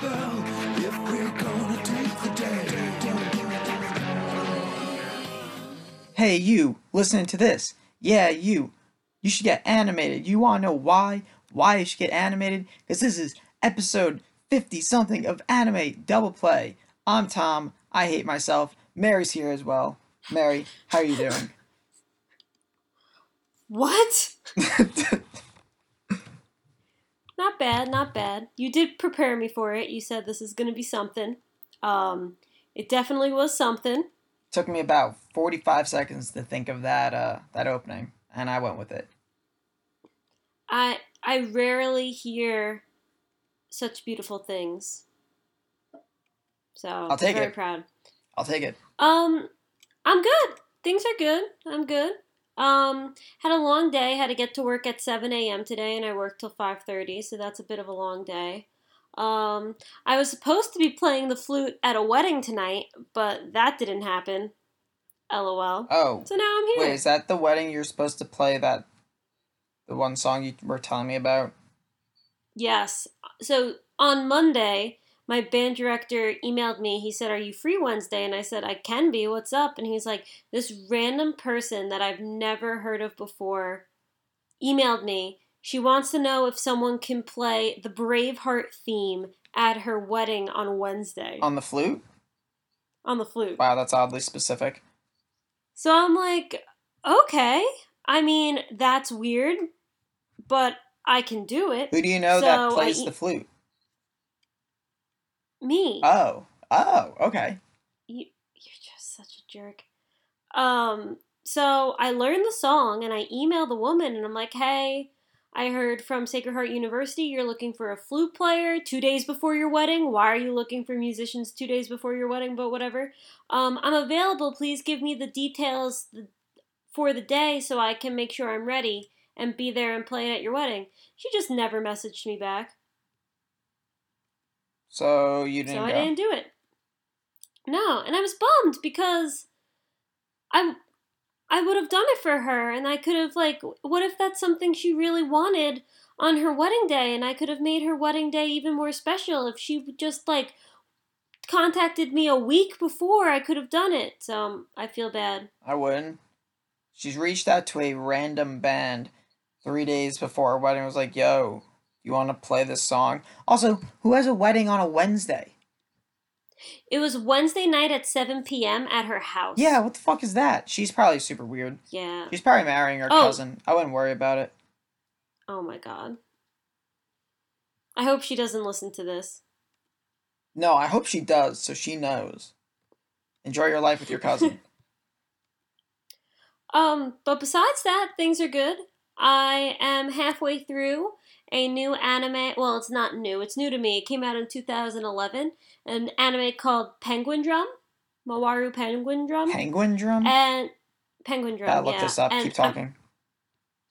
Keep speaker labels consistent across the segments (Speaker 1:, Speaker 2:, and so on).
Speaker 1: spell if we're gonna take the day.
Speaker 2: Hey, you, listening to this. Yeah, you. You should get animated. You want to know why? Why you should get animated? Because this is episode 50 something of Anime Double Play. I'm Tom. I hate myself. Mary's here as well. Mary, how are you doing?
Speaker 3: What? Not bad, not bad. You did prepare me for it. You said this is going to be something. Um, it definitely was something.
Speaker 2: Took me about 45 seconds to think of that uh, that opening, and I went with it.
Speaker 3: I I rarely hear such beautiful things. So
Speaker 2: I'll take
Speaker 3: very
Speaker 2: it.
Speaker 3: proud.
Speaker 2: I'll take it.
Speaker 3: Um, I'm good. Things are good. I'm good. Um, had a long day. Had to get to work at 7 a.m. today, and I worked till 5:30, so that's a bit of a long day. Um, I was supposed to be playing the flute at a wedding tonight, but that didn't happen. LOL.
Speaker 2: Oh,
Speaker 3: So now I'm here.
Speaker 2: wait, is that the wedding you're supposed to play that the one song you were telling me about?
Speaker 3: Yes. So on Monday, my band director emailed me. He said, Are you free Wednesday? And I said, I can be. What's up? And he's like, This random person that I've never heard of before emailed me. She wants to know if someone can play the Braveheart theme at her wedding on Wednesday
Speaker 2: On the flute?
Speaker 3: on the flute.
Speaker 2: Wow, that's oddly specific.
Speaker 3: So I'm like, Okay. I mean, that's weird, but I can do it.
Speaker 2: Who do you know
Speaker 3: So,
Speaker 2: that plays the flute?
Speaker 3: Me.
Speaker 2: Oh, oh, okay.
Speaker 3: you, you're just such a jerk. Um, so I learned the song and I emailed the woman and I'm like, hey, I heard from Sacred Heart University you're looking for a flute player two days before your wedding. Why are you looking for musicians two days before your wedding? But whatever. Um, I'm available. Please give me the details for the day so I can make sure I'm ready and be there and play it at your wedding. She just never messaged me back.
Speaker 2: So you didn't
Speaker 3: so
Speaker 2: go.
Speaker 3: I didn't do it. No, and I was bummed because I I would have done it for her and I could have like what if that's something she really wanted on her wedding day and I could have made her wedding day even more special if she just like contacted me a week before I could have done it. So um, I feel bad.
Speaker 2: I wouldn't. She's reached out to a random band three days before her wedding. Was like, "Yo, you want to play this song?" Also, who has a wedding on a Wednesday?
Speaker 3: It was Wednesday night at 7 p.m. at her house.
Speaker 2: Yeah, what the fuck is that? She's probably super weird.
Speaker 3: Yeah.
Speaker 2: She's probably marrying her
Speaker 3: Oh.
Speaker 2: cousin. I wouldn't worry about it.
Speaker 3: Oh my god. I hope she doesn't listen to this.
Speaker 2: No, I hope she does, so she knows. Enjoy your life with your cousin.
Speaker 3: Um, but besides that, things are good. I am halfway through a new anime. Well, it's not new. It's new to me. It came out in 2011. An anime called Penguin Drum, Mawaru Penguin Drum,
Speaker 2: Penguin drum.
Speaker 3: and Penguin Drum.
Speaker 2: Gotta look
Speaker 3: yeah.
Speaker 2: this up.
Speaker 3: And
Speaker 2: Keep talking.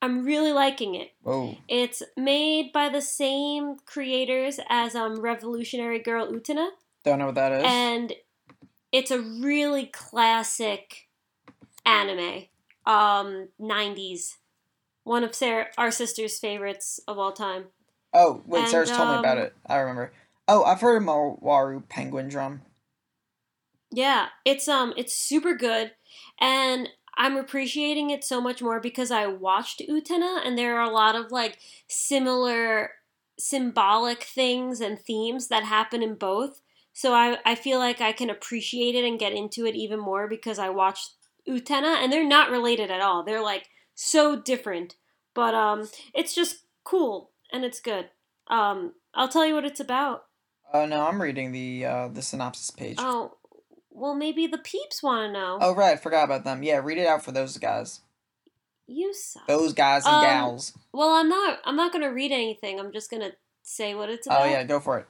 Speaker 3: I'm, I'm really liking it.
Speaker 2: Whoa.
Speaker 3: It's made by the same creators as um Revolutionary Girl Utena.
Speaker 2: Don't know what that is.
Speaker 3: and it's a really classic anime um 90s one of Sarah, our sister's favorites of all time
Speaker 2: oh, wait,
Speaker 3: and,
Speaker 2: Sarah's told me about
Speaker 3: um,
Speaker 2: it. I remember. Oh, I've heard of Mawaru Penguin Drum.
Speaker 3: yeah it's um it's super good and i'm appreciating it so much more because i watched utena and there are a lot of like similar symbolic things and themes that happen in both so i i feel like i can appreciate it and get into it even more because i watched utena and they're not related at all they're like so different but um it's just cool and it's good um i'll tell you what it's about
Speaker 2: Oh no, I'm reading the uh, the synopsis page.
Speaker 3: oh well maybe the peeps want to know
Speaker 2: Oh right, forgot about them. Yeah, read it out for those guys.
Speaker 3: you suck
Speaker 2: Those guys and
Speaker 3: Um,
Speaker 2: gals.
Speaker 3: Well, I'm not. I'm not gonna read anything. I'm just gonna say what it's about.
Speaker 2: Oh yeah, go for it.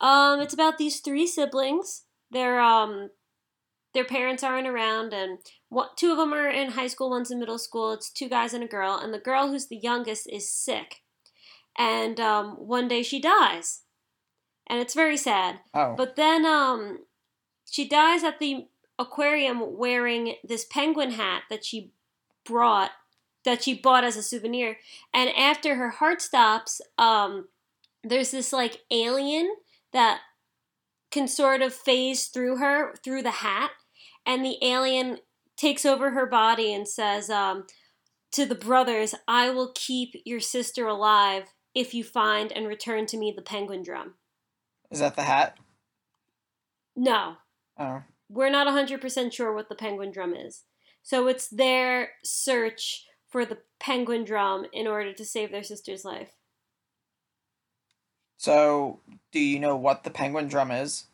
Speaker 3: Um, it's about these three siblings. They're um, their parents aren't around, and what two of them are in high school, one's in middle school. It's two guys and a girl, and the girl who's the youngest is sick, and um, one day she dies, and it's very sad.
Speaker 2: Oh.
Speaker 3: But then um, she dies at the aquarium wearing this penguin hat that she brought that she bought as a souvenir. And after her heart stops, um, there's this like alien that can sort of phase through her through the hat, and the alien takes over her body and says um, to the brothers, "I will keep your sister alive if you find and return to me the penguin drum."
Speaker 2: Is that the hat?
Speaker 3: No,
Speaker 2: Oh.
Speaker 3: we're not 100% sure what the penguin drum is. So it's their search for the penguin drum in order to save their sister's life.
Speaker 2: So, do you know what the penguin drum is?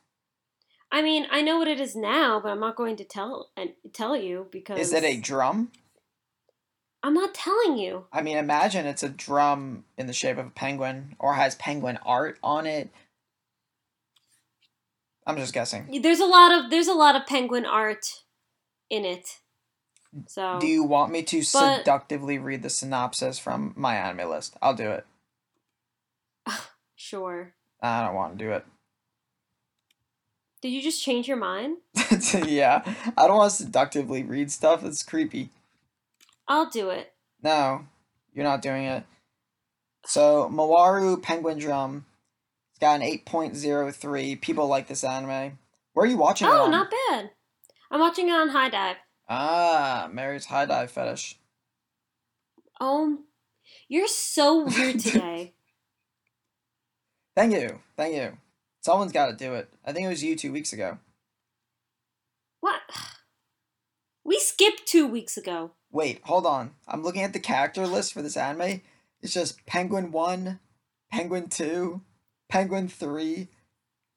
Speaker 3: I mean, I know what it is now, but I'm not going to tell and tell you because
Speaker 2: Is it a drum?
Speaker 3: I'm not telling you.
Speaker 2: I mean, imagine it's a drum in the shape of a penguin or has penguin art on it. I'm just guessing.
Speaker 3: There's a lot of there's a lot of penguin art in it. So
Speaker 2: Do you want me to
Speaker 3: But-
Speaker 2: seductively read the synopsis from my anime list? I'll do it.
Speaker 3: sure.
Speaker 2: I don't want to do it.
Speaker 3: Did you just change your mind?
Speaker 2: yeah, I don't want to seductively read stuff. It's creepy.
Speaker 3: I'll do it.
Speaker 2: No, you're not doing it. So, Mawaru Penguin Drum. It's got an 8.03. People like this anime. Where are you watching it
Speaker 3: Oh,
Speaker 2: on?
Speaker 3: not bad. I'm watching it on HIDIVE.
Speaker 2: Ah, Mary's HIDIVE fetish.
Speaker 3: Oh, you're so weird today.
Speaker 2: Thank you. Thank you. Someone's got to do it. I think it was you two weeks ago.
Speaker 3: what? We skipped two weeks ago.
Speaker 2: Wait, hold on. I'm looking at the character list for this anime. It's just Penguin 1, Penguin 2, Penguin 3.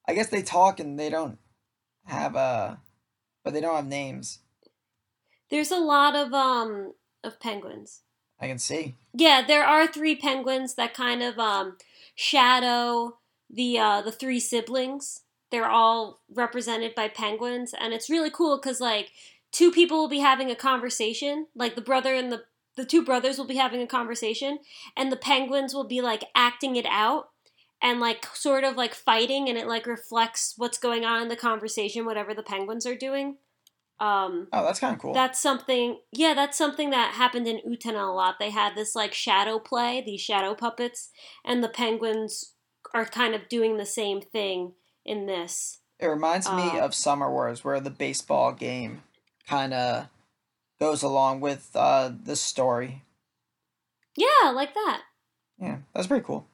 Speaker 2: I guess they talk and they don't have uh but they don't have names.
Speaker 3: There's a lot of um of penguins.
Speaker 2: I can see.
Speaker 3: Yeah, there are three penguins that kind of um shadow the uh the three siblings. They're all represented by penguins and it's really cool cuz like two people will be having a conversation, like the brother and the the two brothers will be having a conversation and the penguins will be like acting it out and like sort of like fighting and it like reflects what's going on in the conversation whatever the penguins are doing. Um
Speaker 2: Oh, that's kind of cool.
Speaker 3: that's something, yeah, that's something that happened in Utena a lot. They had this like shadow play, these shadow puppets, and the penguins are kind of doing the same thing in this.
Speaker 2: it reminds me
Speaker 3: uh,
Speaker 2: of Summer Wars where the baseball game kind of goes along with uh the story.
Speaker 3: Yeah, like that.
Speaker 2: Yeah, that's pretty cool.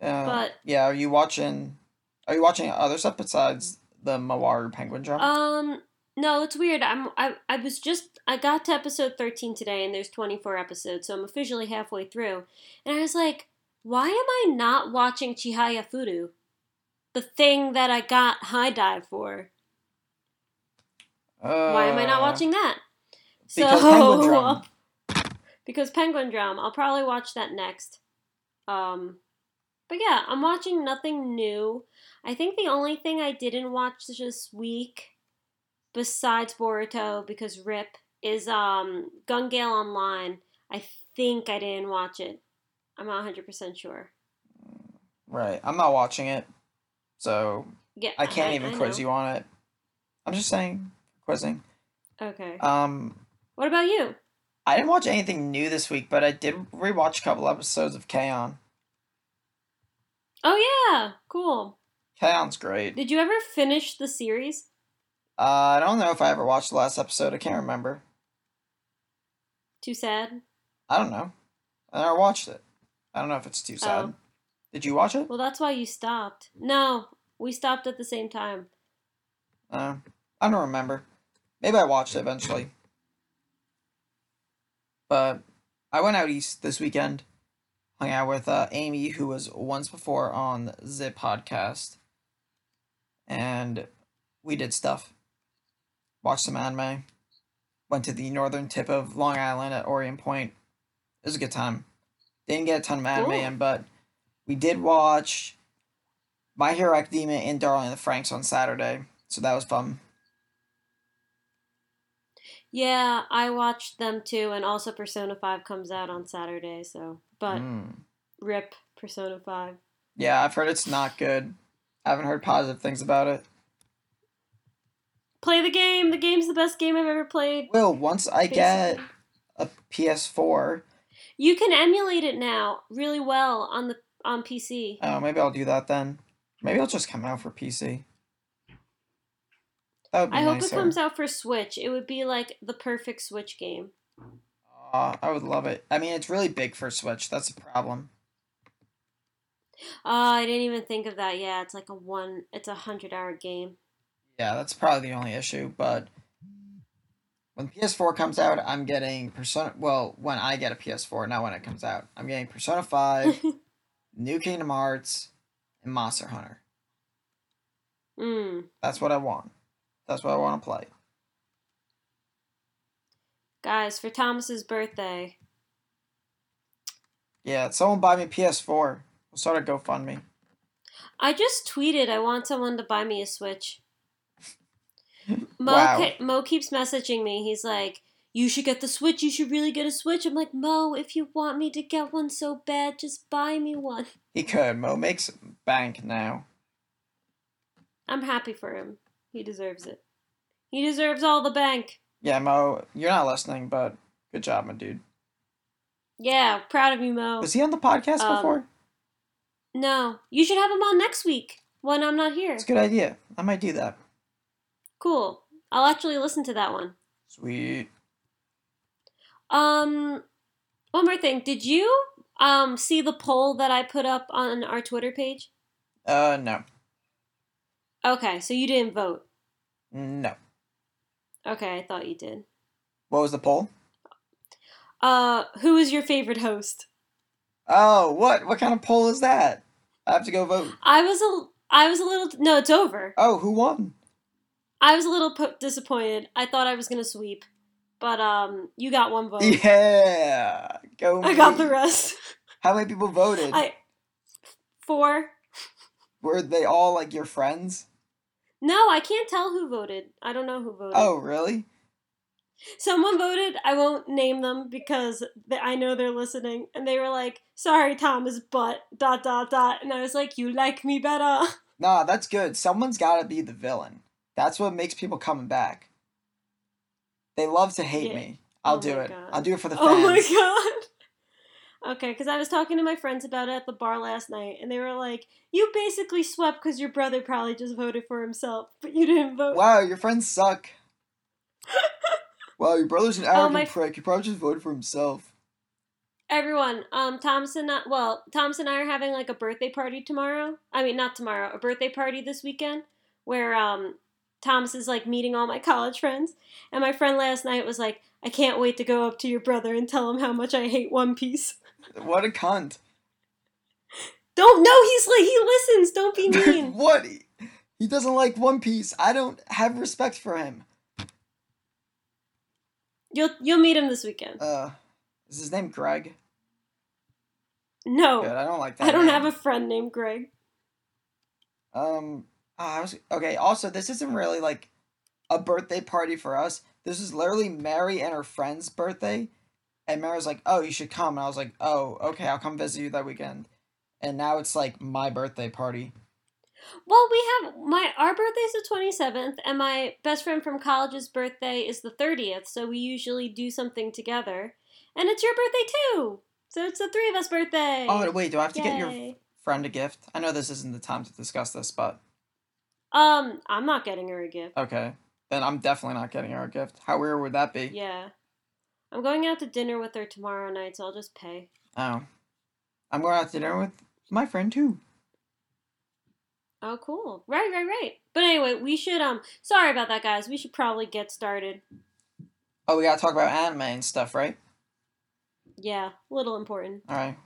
Speaker 2: Uh,
Speaker 3: But
Speaker 2: yeah, are you watching? Are you watching other stuff besides the Mawaru Penguin Drum?
Speaker 3: um no, it's weird. I'm I I was just I got to episode 13 today and there's 24 episodes, so I'm officially halfway through. And I was like, why am I not watching Chihayafuru? The thing that I got HIDIVE for. Why am I not
Speaker 2: Uh,
Speaker 3: watching that?
Speaker 2: Because Penguin Drum.
Speaker 3: because Penguin Drum. I'll probably watch that next. Um, but yeah, I'm watching nothing new. I think the only thing I didn't watch this week, besides Boruto, because Rip, is um Gun Gale Online. I think I didn't watch it. I'm not 100% sure.
Speaker 2: Right, I'm not watching it, so
Speaker 3: Yeah,
Speaker 2: I can't even quiz
Speaker 3: know.
Speaker 2: you on it. I'm just saying, quizzing.
Speaker 3: Okay.
Speaker 2: Um,
Speaker 3: what about you?
Speaker 2: I didn't watch anything new this week, but I did rewatch a couple episodes of K-On!
Speaker 3: Oh yeah, cool.
Speaker 2: K-On's great.
Speaker 3: Did you ever finish the series?
Speaker 2: Uh, I don't know if I ever watched the last episode. I can't remember.
Speaker 3: Too sad.
Speaker 2: I don't know. I never watched it. I don't know if it's too sad.
Speaker 3: Oh.
Speaker 2: Did you watch it?
Speaker 3: Well, that's why you stopped. No, we stopped at the same time.
Speaker 2: Uh, I don't remember. Maybe I watched it eventually. But I went out east this weekend. Hung out with uh, Amy, who was once before on the podcast. And we did stuff. Watched some anime. Went to the northern tip of Long Island at Orient Point. It was a good time. Didn't get a ton of anime in, but we did watch My Hero Academia and Darling in the Franxx on Saturday. So that was fun.
Speaker 3: Yeah, I watched them too, and also Persona 5 comes out on Saturday, so. But
Speaker 2: Mm.
Speaker 3: rip Persona 5.
Speaker 2: Yeah, I've heard it's not good. I haven't heard positive things about it.
Speaker 3: Play the game! The game's the best game I've ever played.
Speaker 2: Well, once I get a PS4,
Speaker 3: You can emulate it now really well on the on PC.
Speaker 2: Oh, maybe I'll do that then. Maybe it'll just come out for PC. That would be
Speaker 3: I hope it comes out for Switch. It would be like the perfect Switch game.
Speaker 2: Aw, I would love it. I mean, it's really big for Switch. That's a problem.
Speaker 3: Oh, I didn't even think of that. Yeah, it's like a one. It's a hundred hour game.
Speaker 2: Yeah, that's probably the only issue. But when PS4 comes out, I'm getting Persona. Well, when I get a PS4, not when it comes out, I'm getting Persona Five, New Kingdom Hearts, and Monster Hunter.
Speaker 3: mm.
Speaker 2: That's what I want. That's what I want to play.
Speaker 3: Guys, for Thomas's birthday,
Speaker 2: Yeah, someone buy me PS4. We'll start a GoFundMe.
Speaker 3: I just tweeted I want someone to buy me a Switch. Mo,
Speaker 2: Wow.
Speaker 3: ke- Mo keeps messaging me. He's like, "You should get the Switch. You should really get a Switch." I'm like, "Mo, if you want me to get one so bad, just buy me one."
Speaker 2: He could. Mo makes bank now.
Speaker 3: I'm happy for him. He deserves it. He deserves all the bank.
Speaker 2: Yeah, Mo, you're not listening, but good job, my dude.
Speaker 3: Yeah, proud of you, Mo.
Speaker 2: Was he on the podcast
Speaker 3: Um,
Speaker 2: before?
Speaker 3: No, you should have him on next week when I'm not here.
Speaker 2: It's a good idea. I might do that.
Speaker 3: Cool. I'll actually listen to that one.
Speaker 2: Sweet.
Speaker 3: Um, one more thing. Did you um see the poll that I put up on our Twitter page?
Speaker 2: Uh, no.
Speaker 3: Okay, so you didn't vote.
Speaker 2: No.
Speaker 3: Okay, I thought you did.
Speaker 2: What was the poll?
Speaker 3: Uh, who is your favorite host?
Speaker 2: Oh, what? What kind of poll is that? I have to go vote.
Speaker 3: I was a I was a little no, it's over.
Speaker 2: Oh, who won?
Speaker 3: I was a little po- disappointed. I thought I was gonna sweep, but um, you got one vote.
Speaker 2: Yeah. Go.
Speaker 3: I got the rest.
Speaker 2: How many people voted?
Speaker 3: I four.
Speaker 2: Were they all like your friends?
Speaker 3: No, I can't tell who voted. I don't know who voted.
Speaker 2: Oh, really?
Speaker 3: Someone voted. I won't name them because th- I know they're listening, and they were like, "Sorry, Thomas, but dot dot dot," and I was like, "You like me better."
Speaker 2: Nah, that's good. Someone's got to be the villain. That's what makes people coming back. They love to hate
Speaker 3: Yeah.
Speaker 2: me. I'll
Speaker 3: Oh
Speaker 2: do it.
Speaker 3: God.
Speaker 2: I'll do it for the fans.
Speaker 3: Oh my god. Okay, because I was talking to my friends about it at the bar last night, and they were like, "You basically swept because your brother probably just voted for himself, but you didn't vote."
Speaker 2: Wow, your friends suck. wow, your brother's an
Speaker 3: Oh,
Speaker 2: arrogant
Speaker 3: my-
Speaker 2: prick. He probably just voted for himself.
Speaker 3: Everyone, um, Thomas and I, well, Thomas and I are having like a birthday party tomorrow. I mean, not tomorrow, a birthday party this weekend where um, Thomas is like meeting all my college friends. And my friend last night was like, I can't wait to go up to your brother and tell him how much I hate One Piece.
Speaker 2: What a cunt.
Speaker 3: Don't, no, he's like, he listens. Don't be mean.
Speaker 2: what? He doesn't like One Piece. I don't have respect for him.
Speaker 3: you'll, you'll meet him this weekend.
Speaker 2: Uh, is his name Greg?
Speaker 3: No,
Speaker 2: Good. I don't like that.
Speaker 3: I don't
Speaker 2: name.
Speaker 3: have a friend named Greg.
Speaker 2: Um, Ah, I was okay. Also, this isn't really like a birthday party for us. This is literally Mary and her friend's birthday, and Mary was like, "Oh, you should come," and I was like, "Oh, okay, I'll come visit you that weekend." And now it's like my birthday party.
Speaker 3: Well, we have my our birthday's the twenty seventh, and my best friend from college's birthday is the thirtieth. So we usually do something together, and it's your birthday too. So it's the three of us birthday.
Speaker 2: Oh wait, do I have to get your friend a gift? I know this isn't the time to discuss this, but
Speaker 3: Um, I'm not getting her a gift.
Speaker 2: okay, then I'm definitely not getting her a gift. How weird would that be?
Speaker 3: Yeah, I'm going out to dinner with her tomorrow night, so I'll just pay.
Speaker 2: Oh, I'm going out to dinner with my friend too.
Speaker 3: Oh, cool. Right, right, right. But anyway, we should um. Sorry about that, guys. We should probably get started.
Speaker 2: Oh, we gotta talk about anime and stuff, right?
Speaker 3: Yeah, little important.
Speaker 2: All right.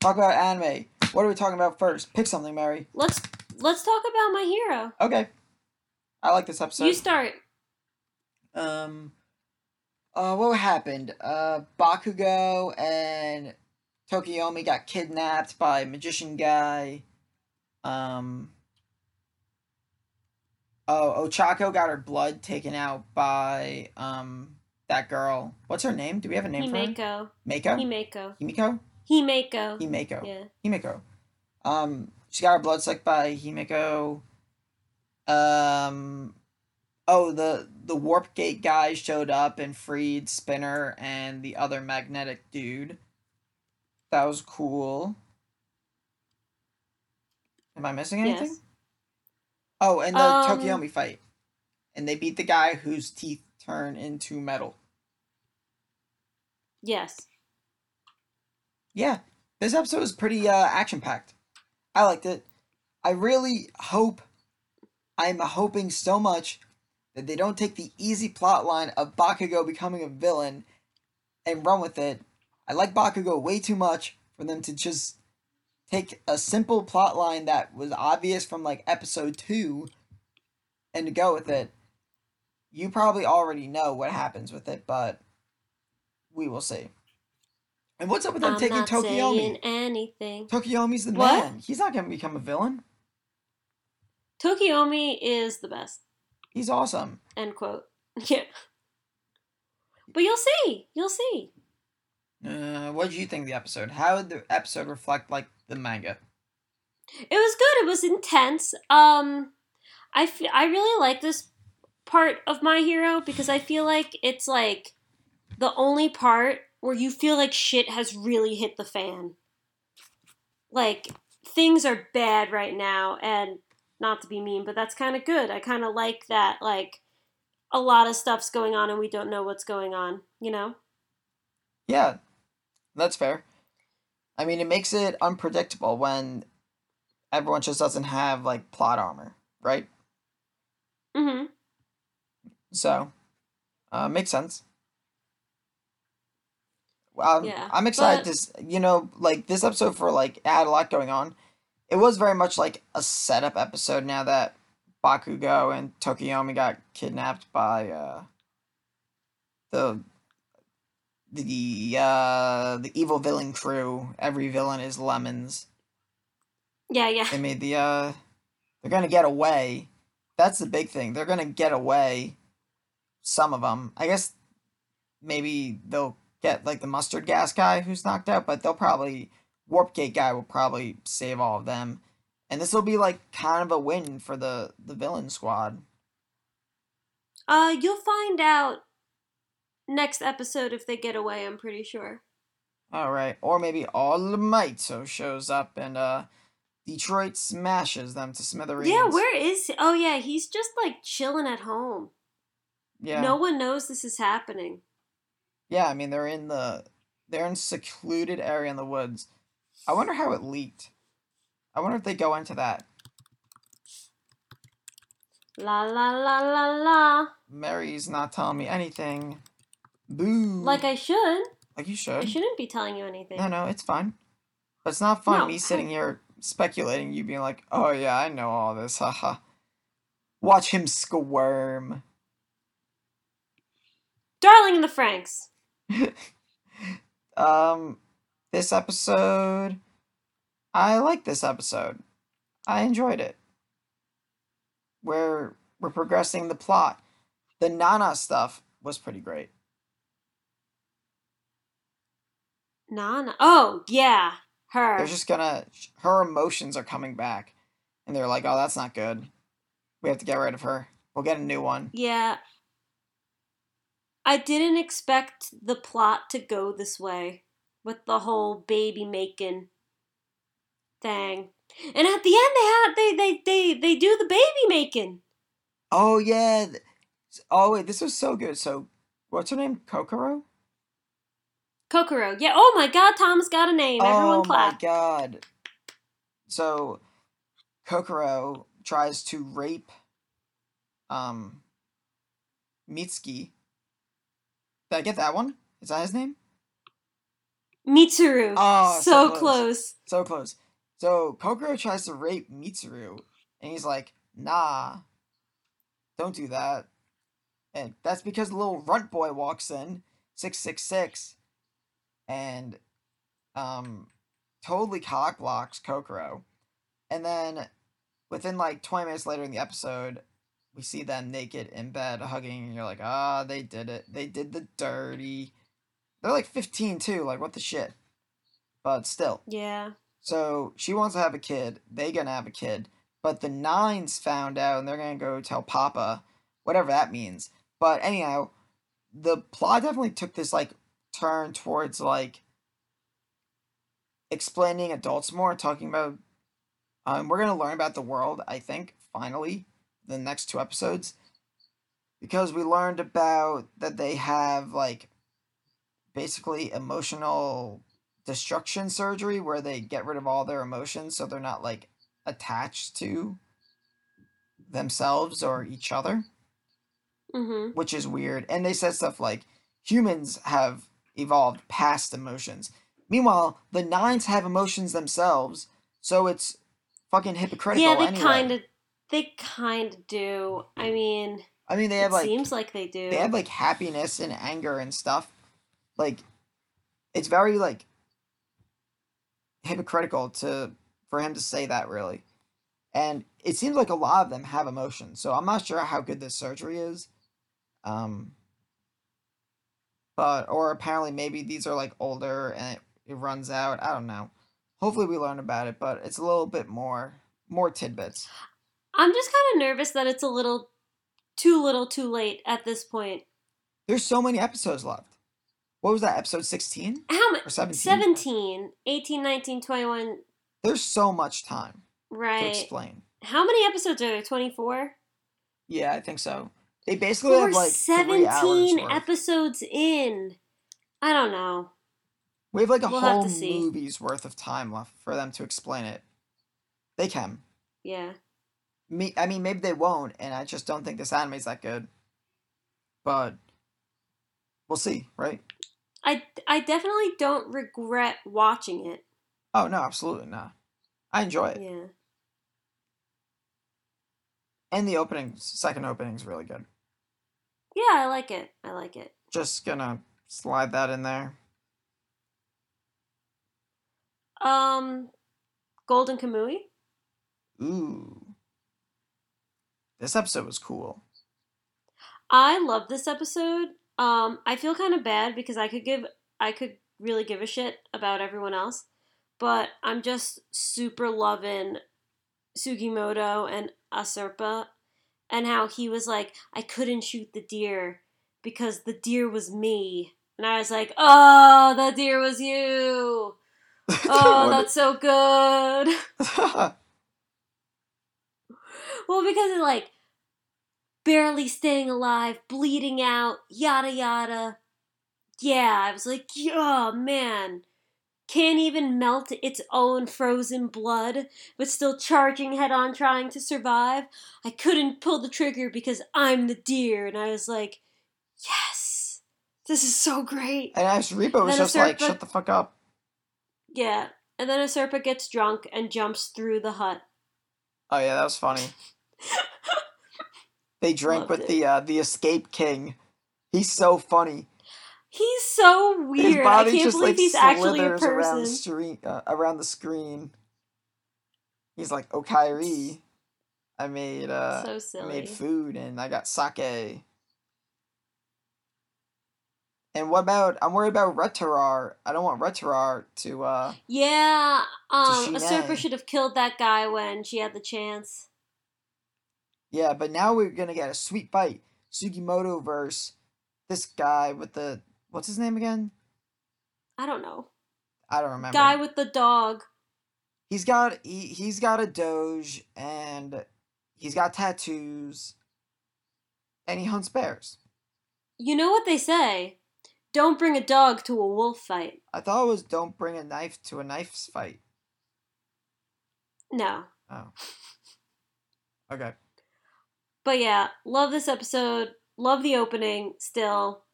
Speaker 2: Talk about anime. What are we talking about first? Pick something, Mary.
Speaker 3: Let's let's talk about my hero.
Speaker 2: Okay. I like this episode.
Speaker 3: you start.
Speaker 2: um. Uh, what happened? Uh, Bakugo and Tokoyami got kidnapped by magician guy. Um. Oh, Ochako got her blood taken out by um that girl. What's her name? Do we have a name for her?
Speaker 3: Himeko.
Speaker 2: Mako.
Speaker 3: Himeko.
Speaker 2: Himiko.
Speaker 3: Himeko.
Speaker 2: Himeko.
Speaker 3: Yeah.
Speaker 2: Himiko. Um, she got her blood sucked by Himiko. Um, oh, the the warp gate guy showed up and freed Spinner and the other magnetic dude. That was cool. Am I missing anything?
Speaker 3: Yes.
Speaker 2: Oh, and the
Speaker 3: Um,
Speaker 2: Tokoyami fight. And they beat the guy whose teeth turn into metal.
Speaker 3: Yes.
Speaker 2: Yeah, this episode was pretty uh, action packed. I liked it. I really hope, I'm hoping so much that they don't take the easy plot line of Bakugo becoming a villain and run with it. I like Bakugo way too much for them to just take a simple plot line that was obvious from like episode 2 and to go with it. You probably already know what happens with it, but we will see. And what's up with them
Speaker 3: I'm
Speaker 2: taking
Speaker 3: not saying anything.
Speaker 2: Tokoyami's the
Speaker 3: What?
Speaker 2: man. He's not gonna become a villain.
Speaker 3: Tokoyami is the best.
Speaker 2: He's awesome.
Speaker 3: End quote. Yeah. But you'll see. You'll see.
Speaker 2: Uh, what did you think of the episode? How did the episode reflect like the manga?
Speaker 3: It was good. It was intense. Um, I I really like this part of My Hero because I feel like it's like the only part where you feel like shit has really hit the fan. Like things are bad right now, and not to be mean, but that's kind of good. I kind of like that. Like a lot of stuff's going on, and we don't know what's going on. You know?
Speaker 2: Yeah, that's fair. I mean, it makes it unpredictable when everyone just doesn't have like plot armor, right?
Speaker 3: Mm-hmm.
Speaker 2: So, uh, makes sense. Um,
Speaker 3: Yeah,
Speaker 2: I'm excited
Speaker 3: but-
Speaker 2: to, you know, like this episode for like it had a lot going on. It was very much like a setup episode. Now that Bakugo and Tokoyami got kidnapped by uh, the the uh, the evil villain crew. Every villain is lemons.
Speaker 3: Yeah, yeah.
Speaker 2: They made the uh, they're gonna get away. That's the big thing. They're gonna get away. Some of them, I guess. Maybe they'll get like the mustard gas guy who's knocked out, but they'll probably warp gate guy will probably save all of them, and this will be like kind of a win for the the villain squad.
Speaker 3: Uh, you'll find out next episode if they get away. I'm pretty sure.
Speaker 2: All right, or maybe All Might so shows up and uh, Detroit smashes them to smithereens.
Speaker 3: Yeah, where is? He? Oh yeah, he's just like chilling at home.
Speaker 2: Yeah,
Speaker 3: No one knows this is happening.
Speaker 2: Yeah, I mean they're in the they're in secluded area in the woods. I wonder how it leaked. I wonder if they go into that.
Speaker 3: La la la la la.
Speaker 2: Mary's not telling me anything. Boo.
Speaker 3: Like I should.
Speaker 2: like you should.
Speaker 3: I
Speaker 2: should.
Speaker 3: shouldn't be telling you anything.
Speaker 2: No, no, it's fine. But it's not fun
Speaker 3: No,
Speaker 2: me sitting here speculating. You being like, "Oh yeah, I know all this." Haha. Watch him squirm.
Speaker 3: Darling in the Franxx.
Speaker 2: um, this episode, I like this episode. I enjoyed it. We're we're progressing the plot. The Nana stuff was pretty great.
Speaker 3: Nana. Oh yeah, her.
Speaker 2: They're just gonna her emotions are coming back, and they're like, "Oh, that's not good. We have to get rid of her. We'll get a new one."
Speaker 3: Yeah. I didn't expect the plot to go this way with the whole baby making thing. And at the end they had they they they they do the baby making.
Speaker 2: Oh yeah. Oh wait, this was so good. So, what's her name? Kokoro.
Speaker 3: Kokoro. Yeah, oh my god, Tom's got a name. Everyone
Speaker 2: oh
Speaker 3: clap.
Speaker 2: my god. So Kokoro tries to rape um Mitsuki. Did I get that one? Is that his name?
Speaker 3: Mitsuru.
Speaker 2: Oh,
Speaker 3: so,
Speaker 2: so
Speaker 3: close.
Speaker 2: close. So close. So Kokoro tries to rape Mitsuru and he's like, nah. Don't do that. And that's because the little runt boy walks in, six six six, and um totally cock blocks Kokoro. And then within like 20 minutes later in the episode, we see them naked in bed hugging, and you're like, ah, they did it. They did the dirty. They're like 15 too, like what the shit. But still.
Speaker 3: Yeah.
Speaker 2: So she wants to have a kid. They gonna have a kid. But the nines found out and they're gonna go tell Papa, whatever that means. But anyhow, the plot definitely took this like turn towards like explaining adults more, talking about Um, we're gonna learn about the world. I think finally, the next two episodes, because we learned about that they have like basically emotional destruction surgery where they get rid of all their emotions so they're not like attached to themselves or each other
Speaker 3: Mm-hmm.
Speaker 2: which is weird. And they said stuff like humans have evolved past emotions. Meanwhile, the nines have emotions themselves, so it's fucking hypocritical.
Speaker 3: Yeah, they
Speaker 2: anyway.
Speaker 3: kind of, they kind of do. I mean,
Speaker 2: I mean, they
Speaker 3: it
Speaker 2: have like
Speaker 3: seems like they do.
Speaker 2: they have like happiness and anger and stuff. Like, it's very like hypocritical to for him to say that really. And it seems like a lot of them have emotions, so I'm not sure how good this surgery is. Um, but or apparently maybe these are like older and it, it runs out. I don't know. Hopefully we learn about it, but it's a little bit more more tidbits.
Speaker 3: I'm just kind of nervous that it's a little too little, too late at this point.
Speaker 2: There's so many episodes left. What was that? Episode 16
Speaker 3: How much?
Speaker 2: or 17?
Speaker 3: 17, 18, 19, 21.
Speaker 2: There's so much time
Speaker 3: Right.
Speaker 2: to explain.
Speaker 3: How many episodes are there? 24?
Speaker 2: Yeah, I think so. They basically
Speaker 3: We're
Speaker 2: have like three
Speaker 3: 17
Speaker 2: hours worth.
Speaker 3: episodes in. I don't know.
Speaker 2: We have like a
Speaker 3: We'll
Speaker 2: whole movie's worth of time left for them to explain it. They can.
Speaker 3: Yeah.
Speaker 2: Me, I mean, maybe they won't, and I just don't think this anime's that good. But we'll see, right?
Speaker 3: I, I definitely don't regret watching it.
Speaker 2: Oh no, absolutely not. I enjoy it,
Speaker 3: Yeah.
Speaker 2: and the opening, second opening is really good.
Speaker 3: Yeah, I like it. I like it.
Speaker 2: Just gonna slide that in there.
Speaker 3: Um, Golden Kamuy?
Speaker 2: Ooh, this episode was cool.
Speaker 3: I love this episode. Um, I feel kind of bad because I could give I could really give a shit about everyone else, but I'm just super loving Sugimoto and Asirpa and how he was like, I couldn't shoot the deer because the deer was me. And I was like, oh, the deer was you. Oh, that's so good. Well, because of like barely staying alive, bleeding out, yada yada. Yeah, I was like, oh man. Can't even melt its own frozen blood, but still charging head on trying to survive. I couldn't pull the trigger because I'm the deer, and I was like, yes, this is so great.
Speaker 2: and Asirpa was just like, "Shut the fuck up."
Speaker 3: Yeah, and then Asirpa gets drunk and jumps through the hut.
Speaker 2: Oh yeah, that was funny. They drank
Speaker 3: Loved
Speaker 2: with
Speaker 3: it.
Speaker 2: the uh, the Escape King. He's so funny.
Speaker 3: He's so weird.
Speaker 2: His
Speaker 3: I
Speaker 2: body
Speaker 3: can't
Speaker 2: just
Speaker 3: believe
Speaker 2: like
Speaker 3: he's actually a
Speaker 2: slithers around
Speaker 3: person.
Speaker 2: the screen. Uh, around the screen. He's like, "Oh, Kyrie, I made uh,
Speaker 3: so
Speaker 2: I
Speaker 3: silly.
Speaker 2: made food and I got sake." And what about? I'm worried about Retarar. I don't want Retarar to. uh
Speaker 3: Yeah, um,
Speaker 2: Shine.
Speaker 3: Asirpa should have killed that guy when she had the chance.
Speaker 2: Yeah, but now we're gonna get a sweet fight. Sugimoto versus this guy with the what's his name again?
Speaker 3: I don't know.
Speaker 2: I don't remember.
Speaker 3: Guy with the dog.
Speaker 2: He's got he, he's got a doge and he's got tattoos and he hunts bears.
Speaker 3: You know what they say? Don't bring a dog to a wolf fight.
Speaker 2: I thought it was don't bring a knife to a knife's fight.
Speaker 3: No.
Speaker 2: Oh. Okay.
Speaker 3: But yeah, love this episode. Love the opening still.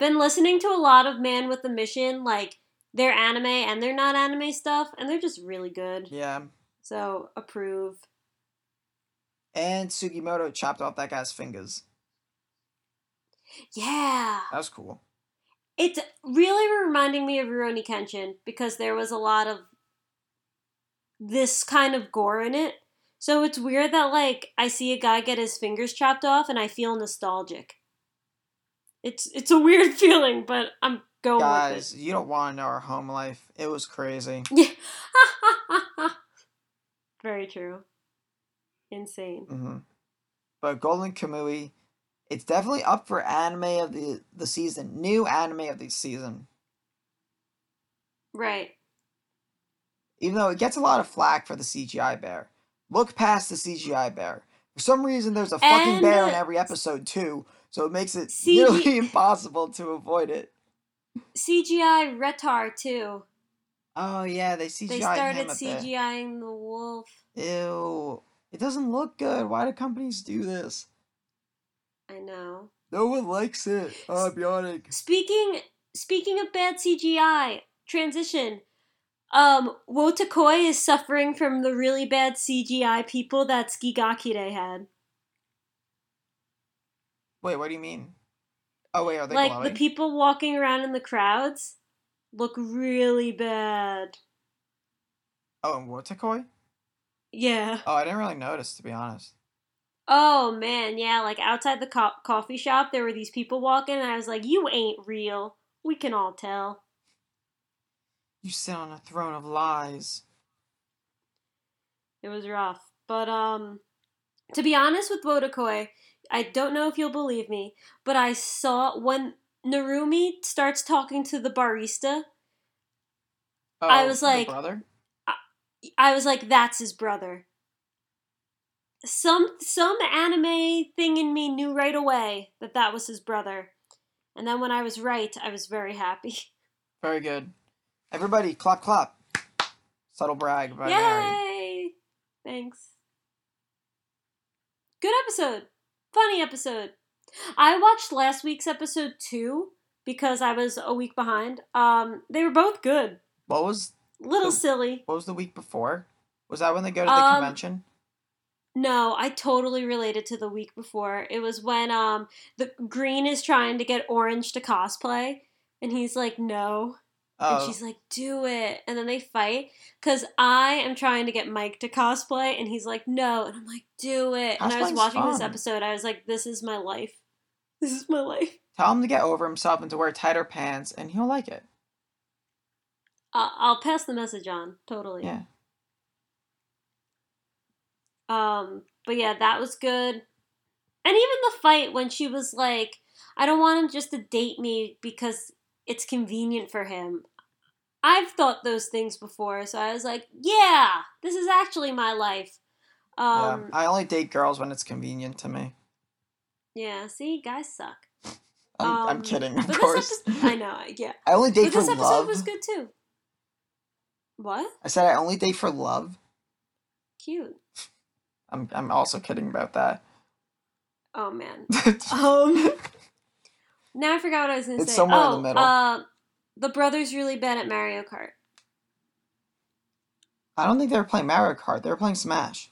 Speaker 3: Been listening to a lot of Man with a Mission, like their anime and their not anime stuff, and they're just really good.
Speaker 2: Yeah.
Speaker 3: So approve.
Speaker 2: And Sugimoto chopped off that guy's fingers.
Speaker 3: Yeah.
Speaker 2: That was cool.
Speaker 3: It's really reminding me of Rurouni Kenshin because there was a lot of this kind of gore in it. So it's weird that like I see a guy get his fingers chopped off and I feel nostalgic. It's it's a weird feeling, but I'm going
Speaker 2: Guys, you don't want to know our home life. It was crazy.
Speaker 3: Yeah. Very true. Insane.
Speaker 2: hmm But Golden Kamuy, it's definitely up for anime of the the season. New anime of the season.
Speaker 3: Right.
Speaker 2: even though it gets a lot of flack for the CGI bear. Look past the CGI bear. For some reason, there's a fucking
Speaker 3: And
Speaker 2: bear in every episode too, so it makes it
Speaker 3: CG
Speaker 2: nearly impossible to avoid it.
Speaker 3: CGI Retar too.
Speaker 2: Oh yeah, they CGI
Speaker 3: They started CGIing the wolf.
Speaker 2: Ew. It doesn't look good. Why do companies do this?
Speaker 3: I know.
Speaker 2: No one likes it. Oh, I'm yawning.
Speaker 3: Speaking speaking of bad CGI, transition. Um, Wotakoi is suffering from the really bad CGI people that Tsuki ga Kirei had.
Speaker 2: Wait, what do you mean? Oh wait, are they
Speaker 3: like
Speaker 2: glowing?
Speaker 3: the people walking around in the crowds look really bad.
Speaker 2: oh, and Wotakoi?
Speaker 3: Yeah.
Speaker 2: Oh, I didn't really notice to be honest.
Speaker 3: Oh man, yeah. Like outside the co- coffee shop, there were these people walking, and I was like, "You ain't real. We can all tell."
Speaker 2: You sit on a throne of lies.
Speaker 3: It was rough. But um to be honest with Wotakoi, I don't know if you'll believe me, but I saw when Narumi starts talking to the barista,
Speaker 2: Oh,
Speaker 3: I was like-
Speaker 2: brother.
Speaker 3: I was like that's his brother. Some some anime thing in me knew right away that that was his brother. And then when I was right, I was very happy.
Speaker 2: Very good. Everybody, clap, clap. Subtle brag by Mary.
Speaker 3: Yay! Thanks. Good episode. Funny episode. I watched last week's episode too because I was a week behind. Um, they were both good.
Speaker 2: What was
Speaker 3: Little
Speaker 2: The-
Speaker 3: silly.
Speaker 2: what was the week before? Was that when they go to the
Speaker 3: Um,
Speaker 2: convention?
Speaker 3: No, I totally related to the week before. It was when um the green is trying to get orange to cosplay, and he's like, no.
Speaker 2: Oh,
Speaker 3: And she's like, do it. And then they fight. Because I am trying to get Mike to cosplay. And he's like, no. And I'm like, do it. And I was watching this episode. I was like, this is my life. This is my life.
Speaker 2: tell him to get over himself and to wear tighter pants, and he'll like it.
Speaker 3: Uh, I'll pass the message on. Totally.
Speaker 2: Yeah.
Speaker 3: Um, but yeah, that was good. And even the fight when she was like, I don't want him just to date me because it's convenient for him. I've thought those things before, so I was like, yeah, this is actually my life. Um,
Speaker 2: yeah. I only date girls when it's convenient to me.
Speaker 3: Yeah, see, guys suck.
Speaker 2: I'm, I'm
Speaker 3: Um,
Speaker 2: kidding, of course.
Speaker 3: Episode, I know, yeah.
Speaker 2: I only date
Speaker 3: But
Speaker 2: for
Speaker 3: this episode
Speaker 2: love.
Speaker 3: was good too. What?
Speaker 2: I said I only date for love.
Speaker 3: Cute.
Speaker 2: I'm I'm also kidding about that.
Speaker 3: Oh man. Um. now I forgot what I was gonna
Speaker 2: It's
Speaker 3: say.
Speaker 2: somewhere in
Speaker 3: oh,
Speaker 2: the middle.
Speaker 3: Uh, the brother's really bad at Mario Kart.
Speaker 2: I don't think they were playing Mario Kart. They were playing Smash.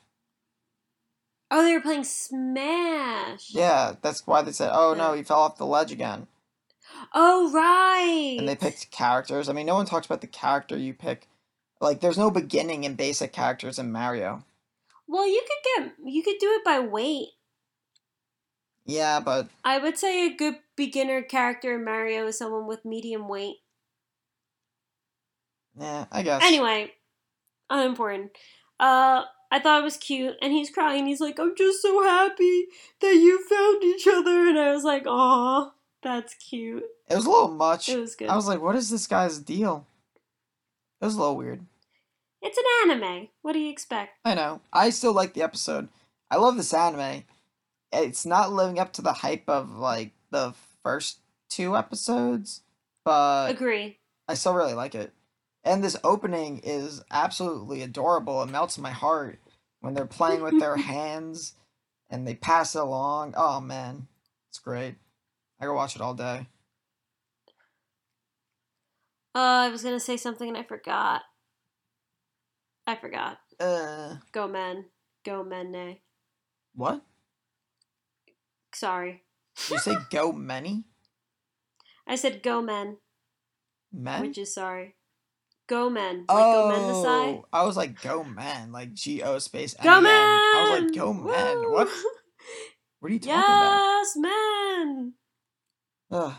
Speaker 3: Oh, they were playing Smash.
Speaker 2: Yeah, that's why they said, "Oh no, he fell off the ledge again."
Speaker 3: Oh right.
Speaker 2: And they picked characters. I mean, no one talks about the character you pick. Like, there's no beginning in basic characters in Mario.
Speaker 3: Well, you could get you could do it by weight.
Speaker 2: Yeah, but
Speaker 3: I would say a good beginner character in Mario is someone with medium weight.
Speaker 2: Yeah, I guess.
Speaker 3: Anyway, unimportant. Uh, I thought it was cute, and he's crying. He's like, "I'm just so happy that you found each other," and I was like, "Aw, that's cute."
Speaker 2: it was a little much.
Speaker 3: It was good.
Speaker 2: I was like, "What is this guy's deal?" It was a little weird.
Speaker 3: It's an anime. What do you expect?
Speaker 2: I know. I still like the episode. I love this anime. It's not living up to the hype of like the first two episodes, but
Speaker 3: Agree.
Speaker 2: I still really like it. And this opening is absolutely adorable. It melts my heart when they're playing with their hands and they pass it along. Oh man, it's great. I could watch it all day.
Speaker 3: Uh, I was gonna say something and I forgot. I forgot.
Speaker 2: Uh,
Speaker 3: Go men. Go men nay.
Speaker 2: what?
Speaker 3: Sorry.
Speaker 2: Did you say go many
Speaker 3: I said go men,
Speaker 2: men?
Speaker 3: which is sorry. Go men. Like go men the side.
Speaker 2: Oh, I was like go men, like G O space
Speaker 3: Go
Speaker 2: M E N. I was like go men. What? What are you talking about?
Speaker 3: Yes, men.
Speaker 2: Ugh.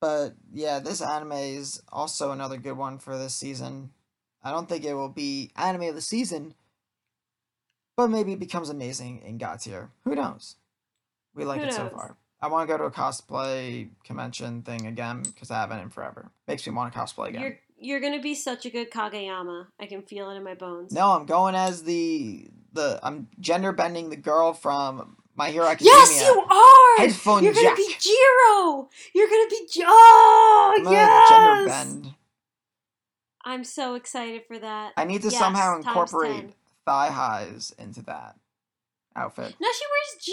Speaker 2: But yeah, this anime is also another good one for this season. I don't think it will be anime of the season, but maybe it becomes amazing in God tier. Who knows? We like
Speaker 3: Who
Speaker 2: it so far. I want to go to a cosplay convention thing again because I haven't in forever. Makes me want to cosplay again.
Speaker 3: You're you're gonna be such a good Kageyama. I can feel it in my bones.
Speaker 2: No, I'm going as the the I'm gender bending the girl from My Hero Academia.
Speaker 3: Yes, you are.
Speaker 2: Headphone
Speaker 3: You're gonna
Speaker 2: jack.
Speaker 3: be Jiro. You're gonna be. J- Oh
Speaker 2: I'm gonna
Speaker 3: yes.
Speaker 2: gender bend.
Speaker 3: I'm so excited for that.
Speaker 2: I need to
Speaker 3: Yes,
Speaker 2: somehow incorporate thigh highs into that outfit.
Speaker 3: No, she wears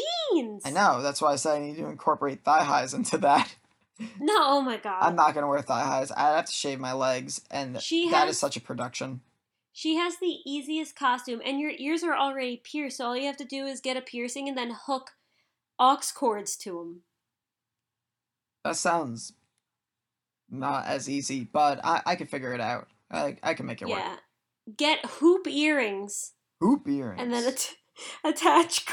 Speaker 3: jeans.
Speaker 2: I know. That's why I said I need to incorporate thigh highs into that.
Speaker 3: No, oh my god.
Speaker 2: I'm not gonna wear thigh highs. I'd have to shave my legs, and
Speaker 3: She
Speaker 2: that is
Speaker 3: has-
Speaker 2: such a production.
Speaker 3: She has the easiest costume, and your ears are already pierced, so all you have to do is get a piercing and then hook aux cords to them.
Speaker 2: That sounds not as easy, but I I can figure it out. I I can make it
Speaker 3: Yeah.
Speaker 2: work.
Speaker 3: Get hoop earrings
Speaker 2: Hoop earrings.
Speaker 3: and then at- attach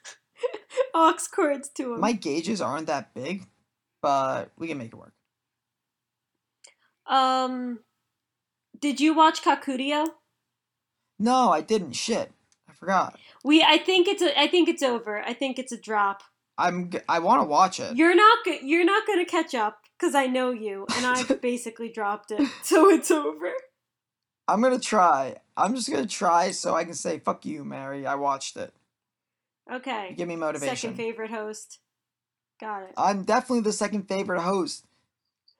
Speaker 3: aux cords to them.
Speaker 2: My gauges aren't that big, but we can make it work.
Speaker 3: um, did you watch Kakuriyo?
Speaker 2: No, I didn't. Shit, I forgot.
Speaker 3: We, I think it's a, I think it's over. I think it's a drop.
Speaker 2: I'm. I want to watch it.
Speaker 3: You're not, you're not gonna catch up because I know you, and I've basically dropped it, so it's over.
Speaker 2: I'm gonna try. I'm just gonna try so I can say "fuck you, Mary." I watched it.
Speaker 3: Okay.
Speaker 2: Give me motivation.
Speaker 3: Second favorite host. Got it.
Speaker 2: I'm definitely the second favorite host.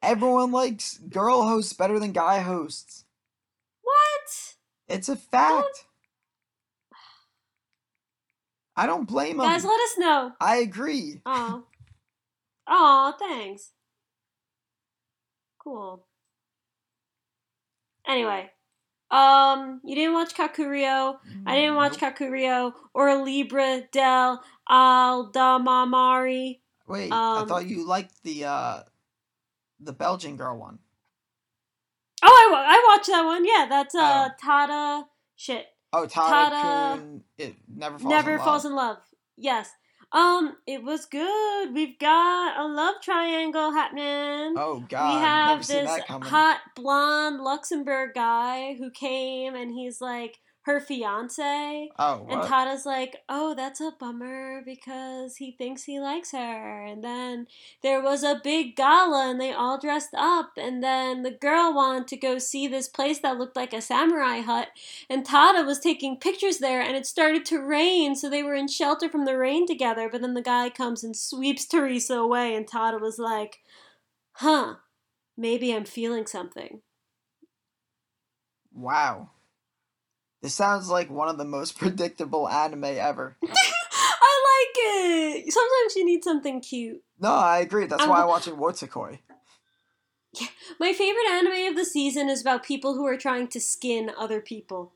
Speaker 2: Everyone likes girl hosts better than guy hosts.
Speaker 3: What?
Speaker 2: It's a fact. I don't blame them.
Speaker 3: Guys, let us know.
Speaker 2: I agree.
Speaker 3: Oh. Oh, thanks. Cool. Anyway, um, you didn't watch Kakuriyo. I didn't watch
Speaker 2: Nope.
Speaker 3: Kakuriyo or Libra del Aldamamari.
Speaker 2: Wait, I
Speaker 3: um,
Speaker 2: thought you liked the uh the Belgian girl one.
Speaker 3: Oh, I, wa- I watched that one. Yeah, that's uh
Speaker 2: Oh.
Speaker 3: Tada. Shit,
Speaker 2: Oh, Tada,
Speaker 3: Tada
Speaker 2: Kun, it never falls
Speaker 3: never
Speaker 2: in love.
Speaker 3: falls in love. Yes. Um, it was good. We've got a love triangle happening.
Speaker 2: Oh God,
Speaker 3: we have
Speaker 2: never
Speaker 3: this hot blonde Luxembourg guy who came and he's like her fiance.
Speaker 2: oh,
Speaker 3: And
Speaker 2: what?
Speaker 3: Tada's like, oh, that's a bummer because he thinks he likes her. And then there was a big gala and they all dressed up. And then the girl wanted to go see this place that looked like a samurai hut. And Tada was taking pictures there and it started to rain. So they were in shelter from the rain together. But then the guy comes and sweeps Teresa away. And Tada was like, huh, maybe I'm feeling something.
Speaker 2: wow. This sounds like one of the most predictable anime ever.
Speaker 3: I like it. Sometimes you need something cute.
Speaker 2: No, I agree. That's why I'm um, watching Wotakoi.
Speaker 3: My favorite anime of the season is about people who are trying to skin other people.